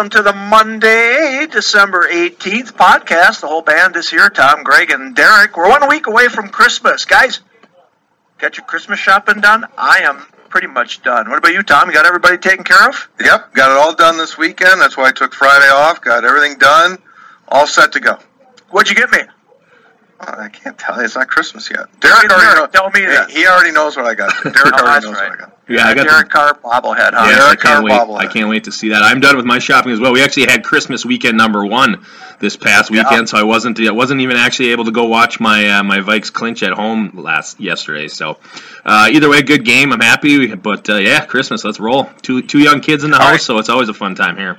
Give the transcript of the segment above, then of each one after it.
Welcome to the Monday, December 18th podcast. The whole band is here Tom, Greg, and Derek. We're one week away from Christmas. Guys, got your Christmas shopping done? I am pretty much done. What about you, Tom? You got everybody taken care of? Yep, got it all done this weekend. That's why I took Friday off. Got everything done, all set to go. What'd you get me? Uh, I can't tell you. It's not Christmas yet. Derek Derek, already knows. tell me that. He already knows what I got. Derek Oh, already knows right. what I got. Yeah, I got Derek the, Carr bobblehead, huh? yes, I can't wait. Carr bobblehead. I can't wait to see that. I'm done with my shopping as well. We actually had Christmas weekend number one this past Yeah. weekend, so I wasn't I wasn't even actually able to go watch my uh, my Vikes clinch at home last yesterday. So uh, either way, good game. I'm happy, but uh, yeah, Christmas. Let's roll. Two two young kids in the All house, right. so it's always a fun time here.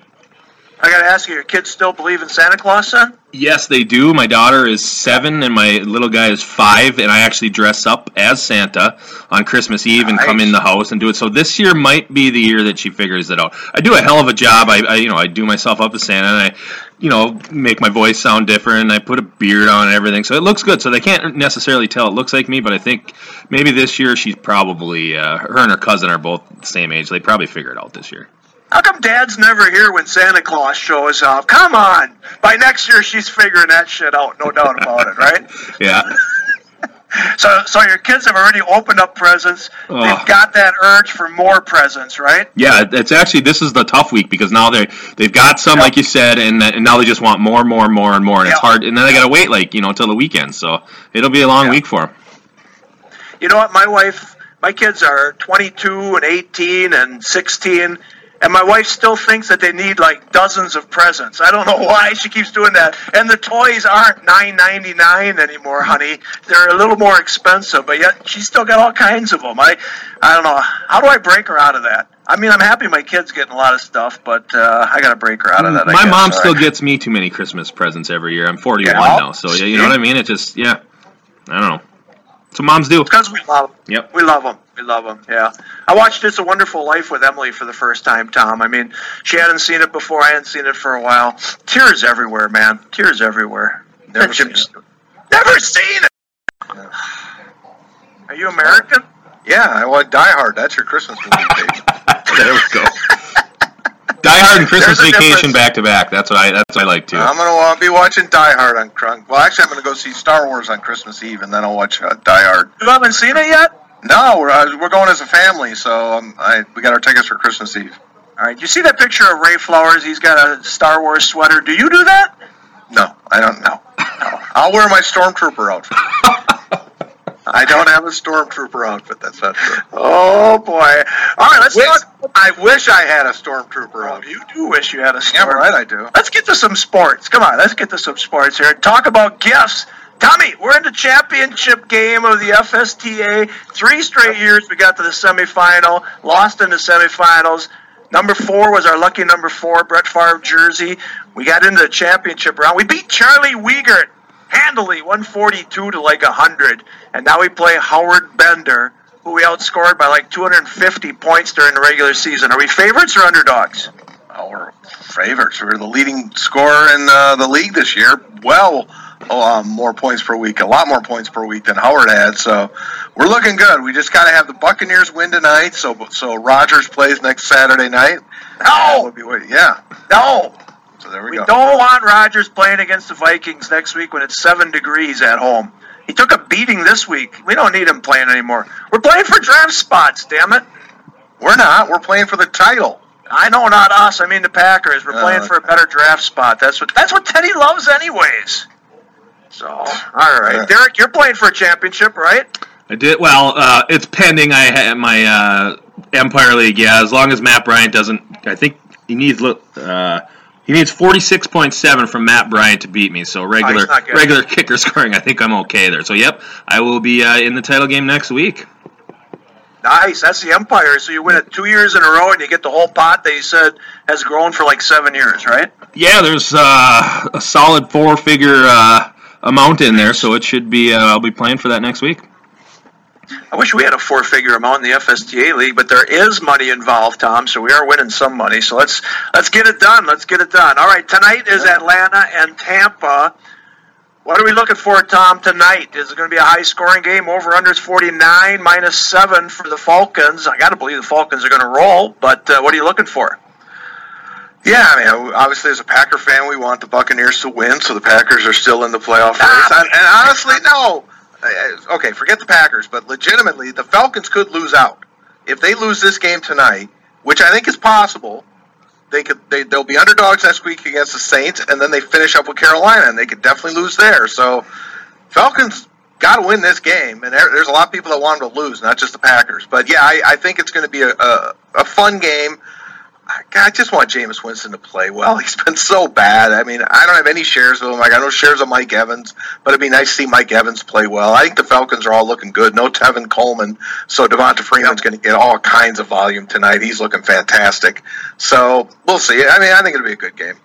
I got to ask you, your kids still believe in Santa Claus, son? Yes, they do. My daughter is seven, and my little guy is five, and I actually dress up as Santa on Christmas Eve and come in the house and do it. So this year might be the year that she figures it out. I do a hell of a job. I, I you know, I do myself up as Santa, and I, you know, make my voice sound different. And I put a beard on and everything, so it looks good. So they can't necessarily tell it looks like me, but I think maybe this year she's probably uh, her and her cousin are both the same age. They probably figure it out this year. How come Dad's never here when Santa Claus shows up? Come on! By next year, she's figuring that shit out, no doubt about it, right? Yeah. So, so your kids have already opened up presents. Oh. They've got that urge for more presents, right? Yeah, it's actually this is the tough week because now they they've got some like you said, and, and now they just want more, more, more, and more, and it's hard. And then they got to wait like you know until the weekend, so it'll be a long week for them. You know what? My wife, my kids are 22 and 18 and 16, and my wife still thinks that they need like dozens of presents. I don't know why she keeps doing that. And the toys aren't 9.99 anymore, honey. They're a little more expensive, but yet she's still got all kinds of them. I, I don't know. How do I break her out of that? I mean, I'm happy my kid's getting a lot of stuff, but uh, I got to break her out of that. I My guess. mom All still right. gets me too many Christmas presents every year. I'm 41 Yeah. now, so yeah, you know what I mean. It just yeah, I don't know. So moms do. because we love them. Yep. We love them. We love them. Yeah. I watched It's a Wonderful Life with Emily for the first time, Tom. I mean, she hadn't seen it before. I hadn't seen it for a while. Tears everywhere, man. Tears everywhere. Never That seen Jim's- Never seen it. Are you American? Yeah, I want Die Hard. That's your Christmas movie. Dave. there we go. Die Hard and Christmas Vacation back to back. That's what I that's what I like too. I'm gonna wa- be watching Die Hard on Crunk. Well, actually, I'm gonna go see Star Wars on Christmas Eve, and then I'll watch uh, Die Hard. You haven't seen it yet? No, we're uh, we're going as a family, so um, I we got our tickets for Christmas Eve. All right. You see that picture of Ray Flowers? He's got a Star Wars sweater. Do you do that? No, I don't know. No. I'll wear my stormtrooper outfit. I don't have a stormtrooper outfit. That's not true. Oh boy! All right, let's Wish- talk. I wish I had a stormtrooper Oh, outfit. you do wish you had a Yeah, Star right, I do. Let's get to some sports. Come on, let's get to some sports here. Talk about gifts. Tommy, we're in the championship game of the FSTA. Three straight years we got to the semifinal, lost in the semifinals. Number four was our lucky number four, Brett Favre jersey. We got into the championship round. We beat Charlie Wiegert handily, 142 to like 100. And now we play Howard Bender, who we outscored by like 250 points during the regular season. Are we favorites or underdogs? We're favorites. We're the leading scorer in uh, the league this year. Well, oh, um, more points per week, a lot more points per week than Howard had. So we're looking good. We just got to have the Buccaneers win tonight. So so Rodgers plays next Saturday night. No! We'll be waiting. Yeah. No! So there we, We go. don't want Rodgers playing against the Vikings next week when it's seven degrees at home. He took a beating this week. We don't need him playing anymore. We're playing for draft spots, damn it. We're not. We're playing for the title. I know, not us. I mean the Packers. We're playing for a better draft spot. That's what that's what Teddy loves, anyways. So, all right, Yeah. Derek, you're playing for a championship, right? I did well. Uh, it's pending. I had my uh, Empire League. Yeah, as long as Matt Bryant doesn't, I think he needs look. Uh, he needs forty six point seven from Matt Bryant to beat me. So regular not good. regular kicker scoring. I think I'm okay there. So yep, I will be uh, in the title game next week. Nice. That's the Empire. So you win it two years in a row, and you get the whole pot that you said has grown for like seven years, right? Yeah, there's uh, a solid four figure uh, amount in there, so it should be. Uh, I'll be playing for that next week. I wish we had a four-figure amount in the FSTA league, but there is money involved, Tom. So we are winning some money. So let's let's get it done. Let's get it done. All right. Tonight is Atlanta and Tampa. What are we looking for, Tom, tonight? Is it going to be a high-scoring game? Over under is 49, minus 7 for the Falcons. I got to believe the Falcons are going to roll, but uh, what are you looking for? Yeah, I mean, obviously, as a Packer fan, we want the Buccaneers to win, so the Packers are still in the playoff race. And, and honestly, no. Uh, Okay, forget the Packers, but legitimately, the Falcons could lose out if they lose this game tonight, which I think is possible. They could they they'll be underdogs next week against the Saints, and then they finish up with Carolina, and they could definitely lose there. So, Falcons got to win this game, and there, there's a lot of people that want them to lose, not just the Packers. But yeah, I, I think it's going to be a, a a fun game. I- God, I just want Jameis Winston to play well. He's been so bad. I mean, I don't have any shares of him. Like I know shares of Mike Evans, but it'd be nice to see Mike Evans play well. I think the Falcons are all looking good. No Tevin Coleman, so Devonta Freeman's going to get all kinds of volume tonight. He's looking fantastic. So we'll see. I mean, I think it'll be a good game.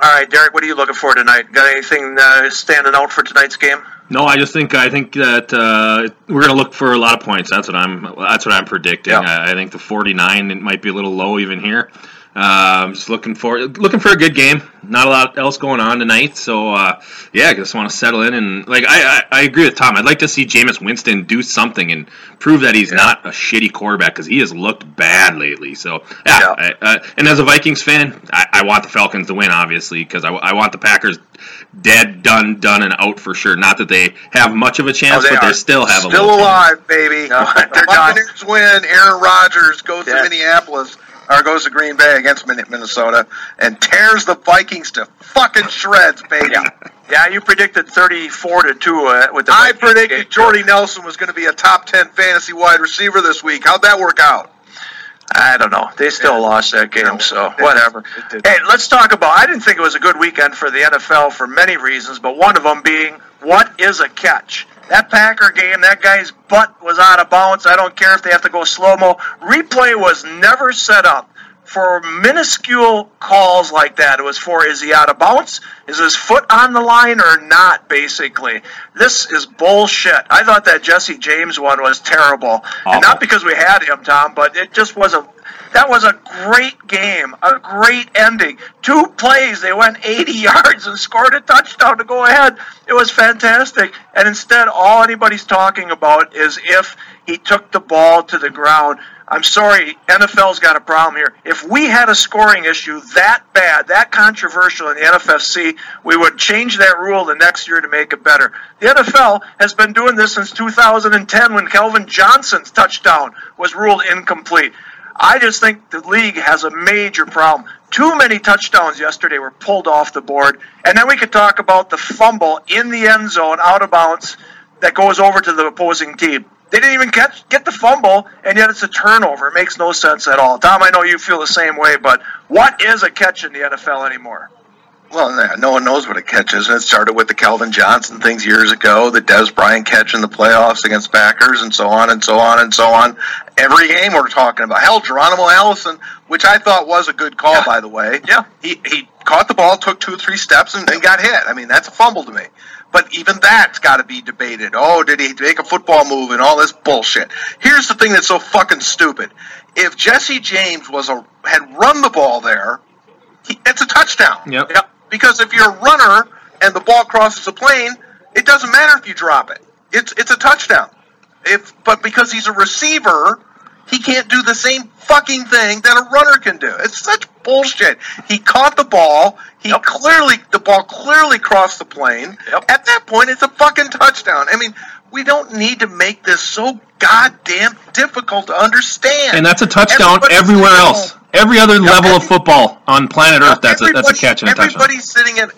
All right, Derek, what are you looking for tonight? Got anything uh, standing out for tonight's game? No, I just think I think that uh, we're going to look for a lot of points. That's what I'm. That's what I'm predicting. Yeah. I, I think the 49 it might be a little low even here. I'm just looking for looking for a good game. Not a lot else going on tonight, so uh, yeah, I just want to settle in and like I, I I agree with Tom. I'd like to see Jameis Winston do something and prove that he's not a shitty quarterback because he has looked bad lately. So yeah, Yeah. I, uh, and as a Vikings fan, I, I want the Falcons to win, obviously, because I, I want the Packers dead, done, done, and out for sure. Not that they have much of a chance, Oh, they but they still have a Still little chance. alive, baby. No, the. Buccaneers win. Aaron Rodgers goes Yeah. to Minneapolis or goes to Green Bay against Minnesota and tears the Vikings to fucking shreds, baby. Yeah, yeah. You predicted thirty-four to two uh, with the. I Vikings predicted game. Jordy Nelson was going to be a top ten fantasy wide receiver this week. How'd that work out? I don't know. They still lost that game, Yeah, so whatever. Hey, let's talk about. I didn't think it was a good weekend for the NFL for many reasons, but one of them being what is a catch? That Packer game, that guy's butt was out of bounds. I don't care if they have to go slow mo. Replay was never set up for minuscule calls like that. It was for is he out of bounds? Is his foot on the line or not? Basically, this is bullshit. I thought that Jesse James one was terrible, and not because we had him, Tom, but it just was a that was a great game, a great ending. Two plays, they went 80 yards and scored a touchdown to go ahead. It was fantastic. And instead, all anybody's talking about is if he took the ball to the ground. I'm sorry, NFL's got a problem here. If we had a scoring issue that bad, that controversial in the NFFC, we would change that rule the next year to make it better. The NFL has been doing this since 2010 when Calvin Johnson's touchdown was ruled incomplete. I just think the league has a major problem. Too many touchdowns yesterday were pulled off the board. And then we could talk about the fumble in the end zone out of bounds that goes over to the opposing team. They didn't even catch, get the fumble, and yet it's a turnover. It makes no sense at all. Tom, I know you feel the same way, but what is a catch in the NFL anymore? Well, no one knows what a catch is, and it started with the Calvin Johnson things years ago, the Dez Bryant catch in the playoffs against Packers, and so on and so on and so on. Every game we're talking about. Hell, Geronimo Allison, which I thought was a good call, Yeah. by the way. Yeah. He he caught the ball, took two or three steps, and, and got hit. I mean, that's a fumble to me. But even that's got to be debated. Oh, did he make a football move and all this bullshit? Here's the thing that's so fucking stupid. If Jesse James was a had run the ball there, he, it's a touchdown. Yep. Yep. Because if you're a runner and the ball crosses the plane, it doesn't matter if you drop it. It's it's a touchdown. If but because he's a receiver, he can't do the same fucking thing that a runner can do. It's such bullshit. He caught the ball. He Yep. clearly the ball clearly crossed the plane. Yep. At that point, it's a fucking touchdown. I mean, we don't need to make this so goddamn difficult to understand. And that's a touchdown Everybody's everywhere else. home. Every other level of football on planet Earth, that's a, that's a catch and a touchdown. Everybody sitting at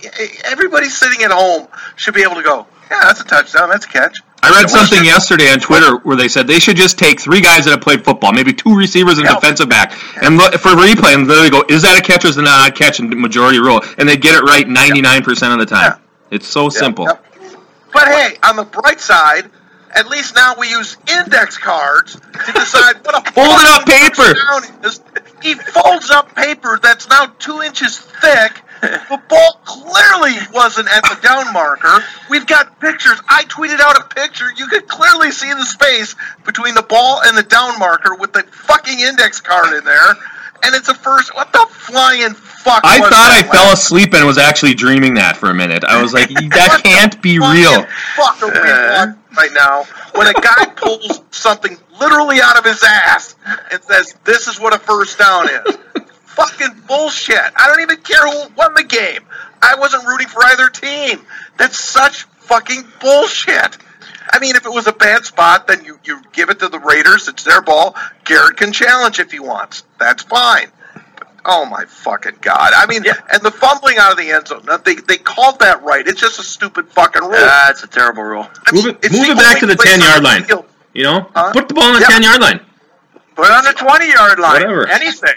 everybody sitting at home should be able to go. Yeah, that's a touchdown. That's a catch. I read something yesterday on Twitter where they said they should just take three guys that have played football, maybe two receivers and a defensive back, and look for replay and literally go, is that a catch or is it not a catch? And majority rule, and they get it right ninety nine percent of the time. It's so simple. Yep. But hey, on the bright side, at least now we use index cards to decide what a Folded up paper. is. He folds up paper that's now two inches thick. The ball clearly wasn't at the down marker. We've got pictures. I tweeted out a picture. You could clearly see the space between the ball and the down marker with the fucking index card in there. And it's a first. What the flying fuck? I was thought I that fell asleep and was actually dreaming that for a minute. I was like, that can't be real. Fuck are we uh. watching right now when a guy pulls something literally out of his ass and says, "This is what a first down is." Fucking bullshit. I don't even care who won the game. I wasn't rooting for either team. That's such fucking bullshit. I mean, if it was a bad spot, then you, you give it to the Raiders. It's their ball. Garrett can challenge if he wants. That's fine. But, oh my fucking god! I mean, and the fumbling out of the end zone. They they called that right. It's just a stupid fucking rule. Ah, That's a terrible rule. I mean, Move it, move it back to the ten yard line. field. You know, Huh? put the ball on the Yeah. ten yard line. Put it on the 20 yard line. Whatever. Anything.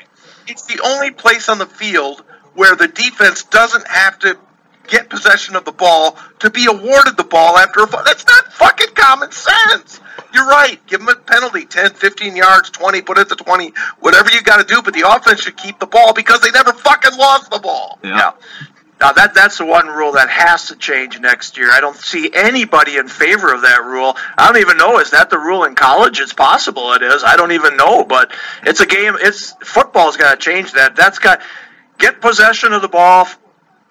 It's the only place on the field where the defense doesn't have to get possession of the ball to be awarded the ball after a fall. That's not fucking common sense. You're right. Give them a penalty 10, 15 yards, 20, put it to 20, whatever you got to do, but the offense should keep the ball because they never fucking lost the ball. Yeah. Now that that's the one rule that has to change next year. I don't see anybody in favor of that rule. I don't even know is that the rule in college? It's possible it is. I don't even know, but it's a game. It's football's got to change that. That's got get possession of the ball.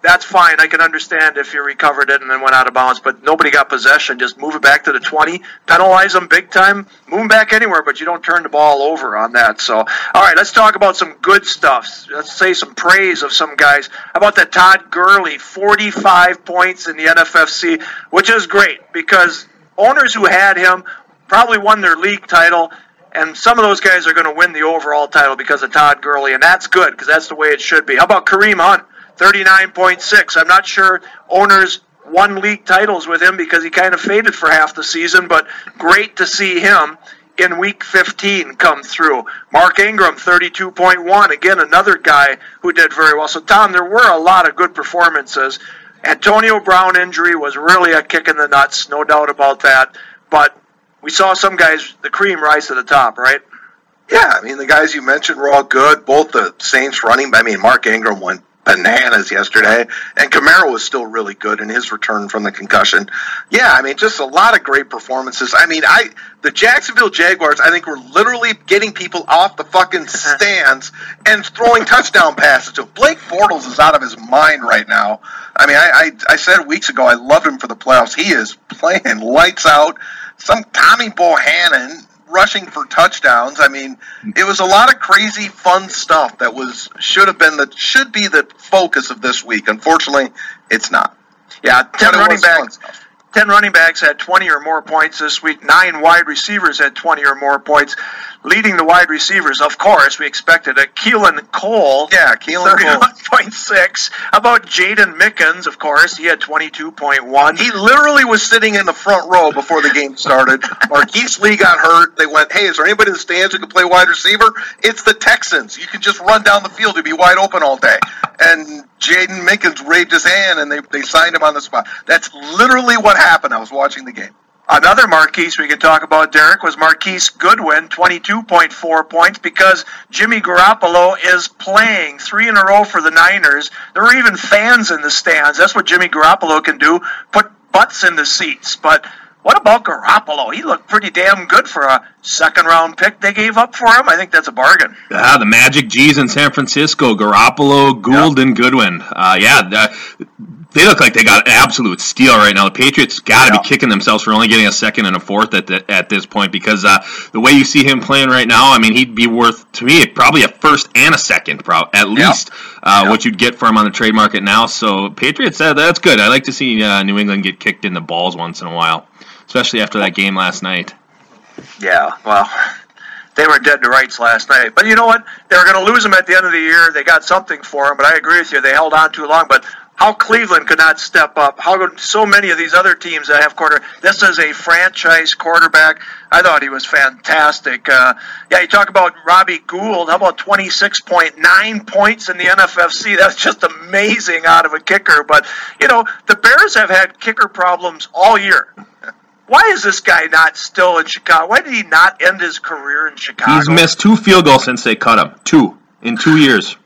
That's fine. I can understand if you recovered it and then went out of bounds, but nobody got possession. Just move it back to the 20, penalize them big time, move them back anywhere, but you don't turn the ball over on that. So, all right, let's talk about some good stuff. Let's say some praise of some guys. How about that Todd Gurley, 45 points in the NFFC, which is great because owners who had him probably won their league title. And some of those guys are going to win the overall title because of Todd Gurley, and that's good because that's the way it should be. How about Kareem Hunt? 39.6. I'm not sure owners won league titles with him because he kind of faded for half the season, but great to see him in week 15 come through. Mark Ingram, 32.1. Again, another guy who did very well. So, Tom, there were a lot of good performances. Antonio Brown injury was really a kick in the nuts, no doubt about that. But we saw some guys, the cream rise to the top, right? Yeah, I mean the guys you mentioned were all good. Both the Saints running. I mean, Mark Ingram went bananas yesterday, and Kamara was still really good in his return from the concussion. Yeah, I mean, just a lot of great performances. I mean, I the Jacksonville Jaguars, I think, were literally getting people off the fucking stands and throwing touchdown passes to. Blake Bortles is out of his mind right now. I mean, I, I I said weeks ago I love him for the playoffs. He is playing lights out. Some Tommy Bohanon rushing for touchdowns. I mean, it was a lot of crazy fun stuff that was should have been the should be the focus of this week. Unfortunately, it's not. Yeah, 10 running backs. 10 running backs had 20 or more points this week. Nine wide receivers had 20 or more points. Leading the wide receivers, of course, we expected a Keelan Cole. Yeah, Keelan Cole. 31.6. How about Jaydon Mickens, of course? He had 22.1. He literally was sitting in the front row before the game started. Marquise Lee got hurt. They went, "Hey, is there anybody in the stands who can play wide receiver?" It's the Texans. You can just run down the field You'd be wide open all day. And Jaydon Mickens waved his hand, and they they signed him on the spot. That's literally what happened. I was watching the game. Another Marquise we can talk about, Derek, was Marquise Goodwin, 22.4 points, because Jimmy Garoppolo is playing three in a row for the Niners. There were even fans in the stands. That's what Jimmy Garoppolo can do, put butts in the seats. But What about Garoppolo? He looked pretty damn good for a second round pick they gave up for him. I think that's a bargain. Ah, the Magic G's in San Francisco, Garoppolo, Gould, and Goodwin. Uh, yeah, the, they look like they got an absolute steal right now. The Patriots got to Yeah. be kicking themselves for only getting a second and a fourth at the, at this point because uh, the way you see him playing right now, I mean, he'd be worth to me probably a first and a second, pro- at least uh, what you'd get for him on the trade market now. So Patriots, uh, that's good. I like to see uh, New England get kicked in the balls once in a while, especially after that game last night. Yeah, well, they were dead to rights last night. But you know what? They were going to lose him at the end of the year. They got something for him, but I agree with you. They held on too long. But how Cleveland could not step up? How so many of these other teams that have quarter? This is a franchise quarterback. I thought he was fantastic. Uh, yeah, you talk about Robbie Gould. How about twenty six point nine points in the NFFC? That's just amazing out of a kicker. But you know, the Bears have had kicker problems all year. Why is this guy not still in Chicago? Why did he not end his career in Chicago? He's missed two field goals since they cut him. Two in two years.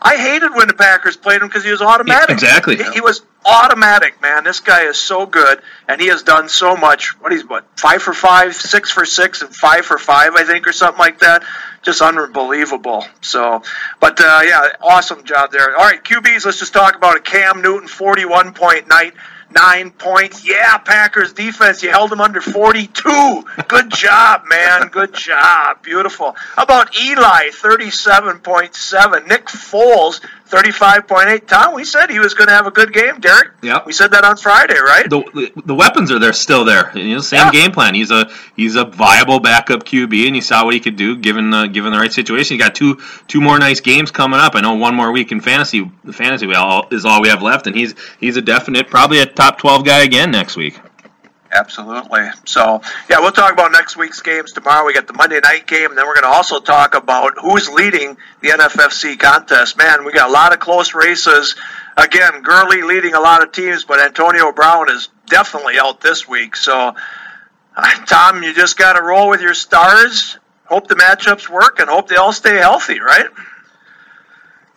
I hated when the Packers played him because he was automatic. Yeah, exactly. He, he was automatic, man. This guy is so good, and he has done so much. What he's what five for five, six for six, and five for five, I think, or something like that. Just unbelievable. So, but uh, yeah, awesome job there. All right, QBs. Let's just talk about it. Cam Newton, forty-one point night. Nine points. Yeah, Packers defense. You held them under 42. Good job, man. Good job. Beautiful. How about Eli, 37.7. Nick Foles, 35.8. Tom, we said he was going to have a good game, Derek. Yeah. We said that on Friday, right? the, the weapons are there still there. You know, same Yeah. game plan. He's a he's a viable backup QB, and you saw what he could do given the given the right situation. He got two two more nice games coming up. I know one more week in fantasy. The fantasy we all, is all we have left, and he's he's a definite probably a top twelve guy again next week. Absolutely. So, yeah, we'll talk about next week's games tomorrow. We got the Monday night game, and then we're going to also talk about who's leading the NFFC contest. Man, we got a lot of close races. Again, Gurley leading a lot of teams, but Antonio Brown is definitely out this week. So, uh, Tom, you just got to roll with your stars. Hope the matchups work, and hope they all stay healthy, right?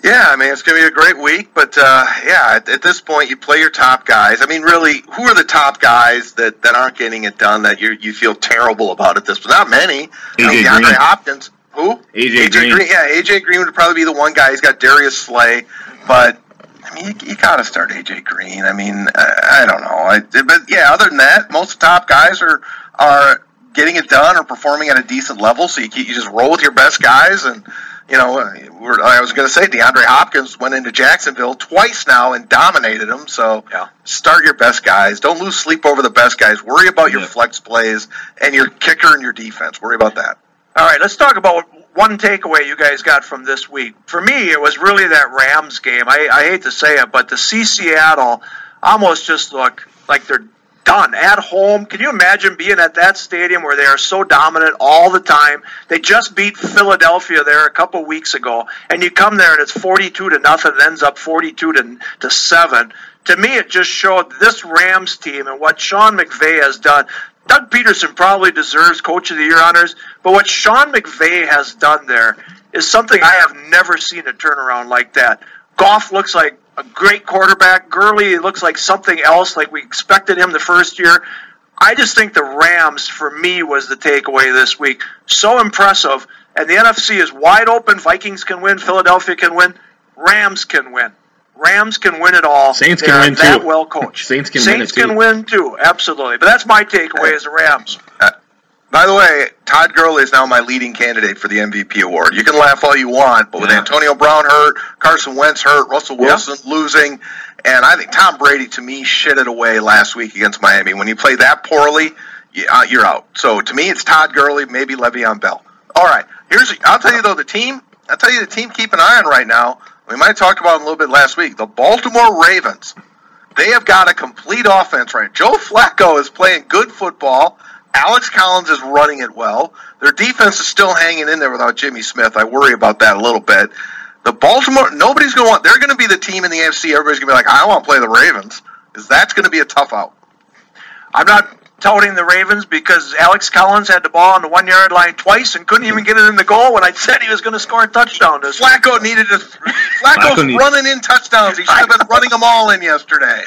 Yeah, I mean it's going to be a great week, but uh, yeah, at, at this point you play your top guys. I mean, really, who are the top guys that, that aren't getting it done that you you feel terrible about at this? point? Not many. I mean, AJ DeAndre Green. Hopkins. Who? AJ Green. Yeah, AJ Green would probably be the one guy. He's got Darius Slay, but I mean, you, you got to start AJ Green. I mean, I, I don't know. I, but yeah, other than that, most top guys are are getting it done or performing at a decent level. So you keep, you just roll with your best guys and. You know, uh, we're, I was going to say DeAndre Hopkins went into Jacksonville twice now and dominated them. So Yeah. start your best guys. Don't lose sleep over the best guys. Worry about your Yeah. flex plays and your kicker and your defense. Worry about that. All right, let's talk about one takeaway you guys got from this week. For me, it was really that Rams game. I, I hate to say it, but to see Seattle almost just look like they're done at home. Can you imagine being at that stadium where they are so dominant all the time? They just beat Philadelphia there a couple weeks ago, and you come there and it's 42 to nothing, ends up 42 to, to 7. To me, it just showed this Rams team and what Sean McVay has done. Doug Pederson probably deserves Coach of the Year honors, but what Sean McVay has done there is something I have never seen a turnaround like that. Goff looks like a great quarterback. Gurley looks like something else, like we expected him the first year. I just think the Rams, for me, was the takeaway this week. So impressive. And the NFC is wide open. Vikings can win. Philadelphia can win. Rams can win. Rams can win it all. Saints They can are win, that too. well coached. Saints can win Saints it, too. can win too. Absolutely. But that's my takeaway is the Rams. Uh, By the way, Todd Gurley is now my leading candidate for the MVP award. You can laugh all you want, but with Yeah. Antonio Brown hurt, Carson Wentz hurt, Russell Wilson losing, and I think Tom Brady to me shit it away last week against Miami. When you play that poorly, uh, you're out. So to me, it's Todd Gurley, maybe Le'Veon Bell. All right, here's I'll tell you though the team. I'll tell you the team keep an eye on right now. We might have talked about it a little bit last week. The Baltimore Ravens. They have got a complete offense right. Joe Flacco is playing good football. Alex Collins is running it well. Their defense is still hanging in there without Jimmy Smith. I worry about that a little bit. The Baltimore, nobody's going to want, they're going to be the team in the AFC. Everybody's going to be like, I want to play the Ravens, because that's going to be a tough out. I'm not touting the Ravens because Alex Collins had the ball on the one yard line twice and couldn't even get it in the goal when I said he was going to score a touchdown this week. Flacco needed to, Flacco's Flacco running in touchdowns. He should have been running them all in yesterday.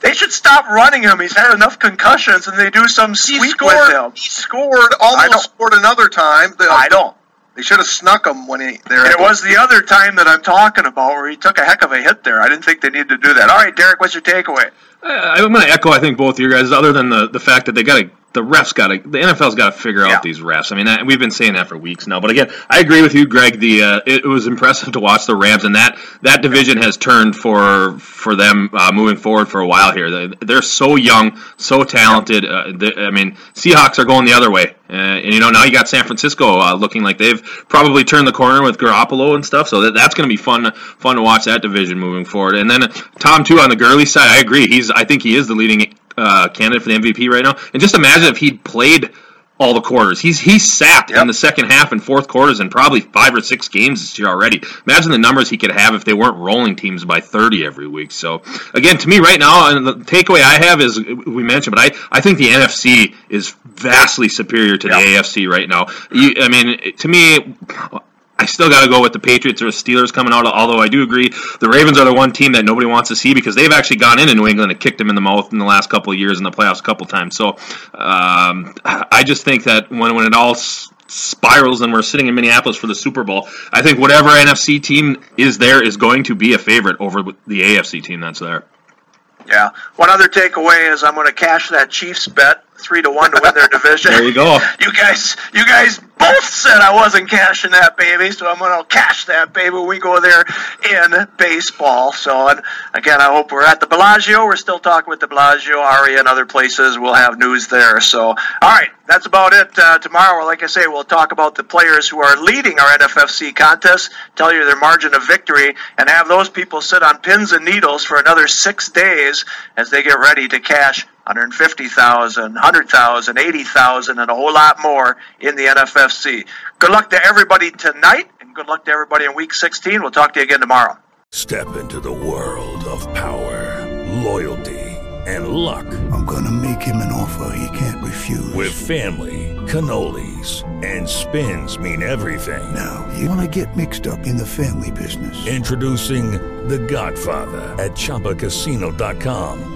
They should stop running him. He's had enough concussions, and they do some He scored. with him. He scored. Almost scored another time. The- I don't. They should have snuck him when he. There. It was the other time that I'm talking about where he took a heck of a hit there. I didn't think they needed to do that. All right, Derek, what's your takeaway? I- I'm going to echo. I think both of you guys. Other than the the fact that they got to, the refs got to, the NFL's got to figure Yeah. out these refs. I mean, that, we've been saying that for weeks now. But again, I agree with you, Greg. The uh, it, it was impressive to watch the Rams, and that that division has turned for for them uh, moving forward for a while here. They, they're so young, so talented. Uh, they, I mean, Seahawks are going the other way, uh, and you know now you got San Francisco uh, looking like they've probably turned the corner with Garoppolo and stuff. So that, that's going to be fun fun to watch that division moving forward. And then Tom too on the Gurley side, I agree. He's I think he is the leading uh, candidate for the MVP right now. And just imagine if he'd played all the quarters. He's he's sat in the second half and fourth quarters in probably five or six games this year already. Imagine the numbers he could have if they weren't rolling teams by 30 every week. So again, to me right now, and the takeaway I have is we mentioned, but I, I think the NFC is vastly superior to Yep. the AFC right now. You, I mean, to me. I still got to go with the Patriots or the Steelers coming out. Although I do agree, the Ravens are the one team that nobody wants to see because they've actually gone into New England and kicked them in the mouth in the last couple of years in the playoffs a couple times. So um, I just think that when when it all spirals and we're sitting in Minneapolis for the Super Bowl, I think whatever NFC team is there is going to be a favorite over the AFC team that's there. Yeah. One other takeaway is I'm going to cash that Chiefs bet three to one to win their division. There you go. You guys, you guys both said I wasn't cashing that baby, so I'm going to cash that baby we go there in baseball. So, and again, I hope we're at the Bellagio. We're still talking with the Bellagio, Aria, and other places. We'll have news there. So, all right, that's about it. Uh, tomorrow, like I say, we'll talk about the players who are leading our NFFC contest, tell you their margin of victory, and have those people sit on pins and needles for another six days as they get ready to cash 150,000, 100,000, 80,000, and a whole lot more in the NFFC. Good luck to everybody tonight, and good luck to everybody in Week 16. We'll talk to you again tomorrow. Step into the world of power, loyalty, and luck. I'm gonna make him an offer he can't refuse. With family, cannolis, and spins mean everything. now, you wanna get mixed up in the family business. Introducing The Godfather at ChumbaCasino.com.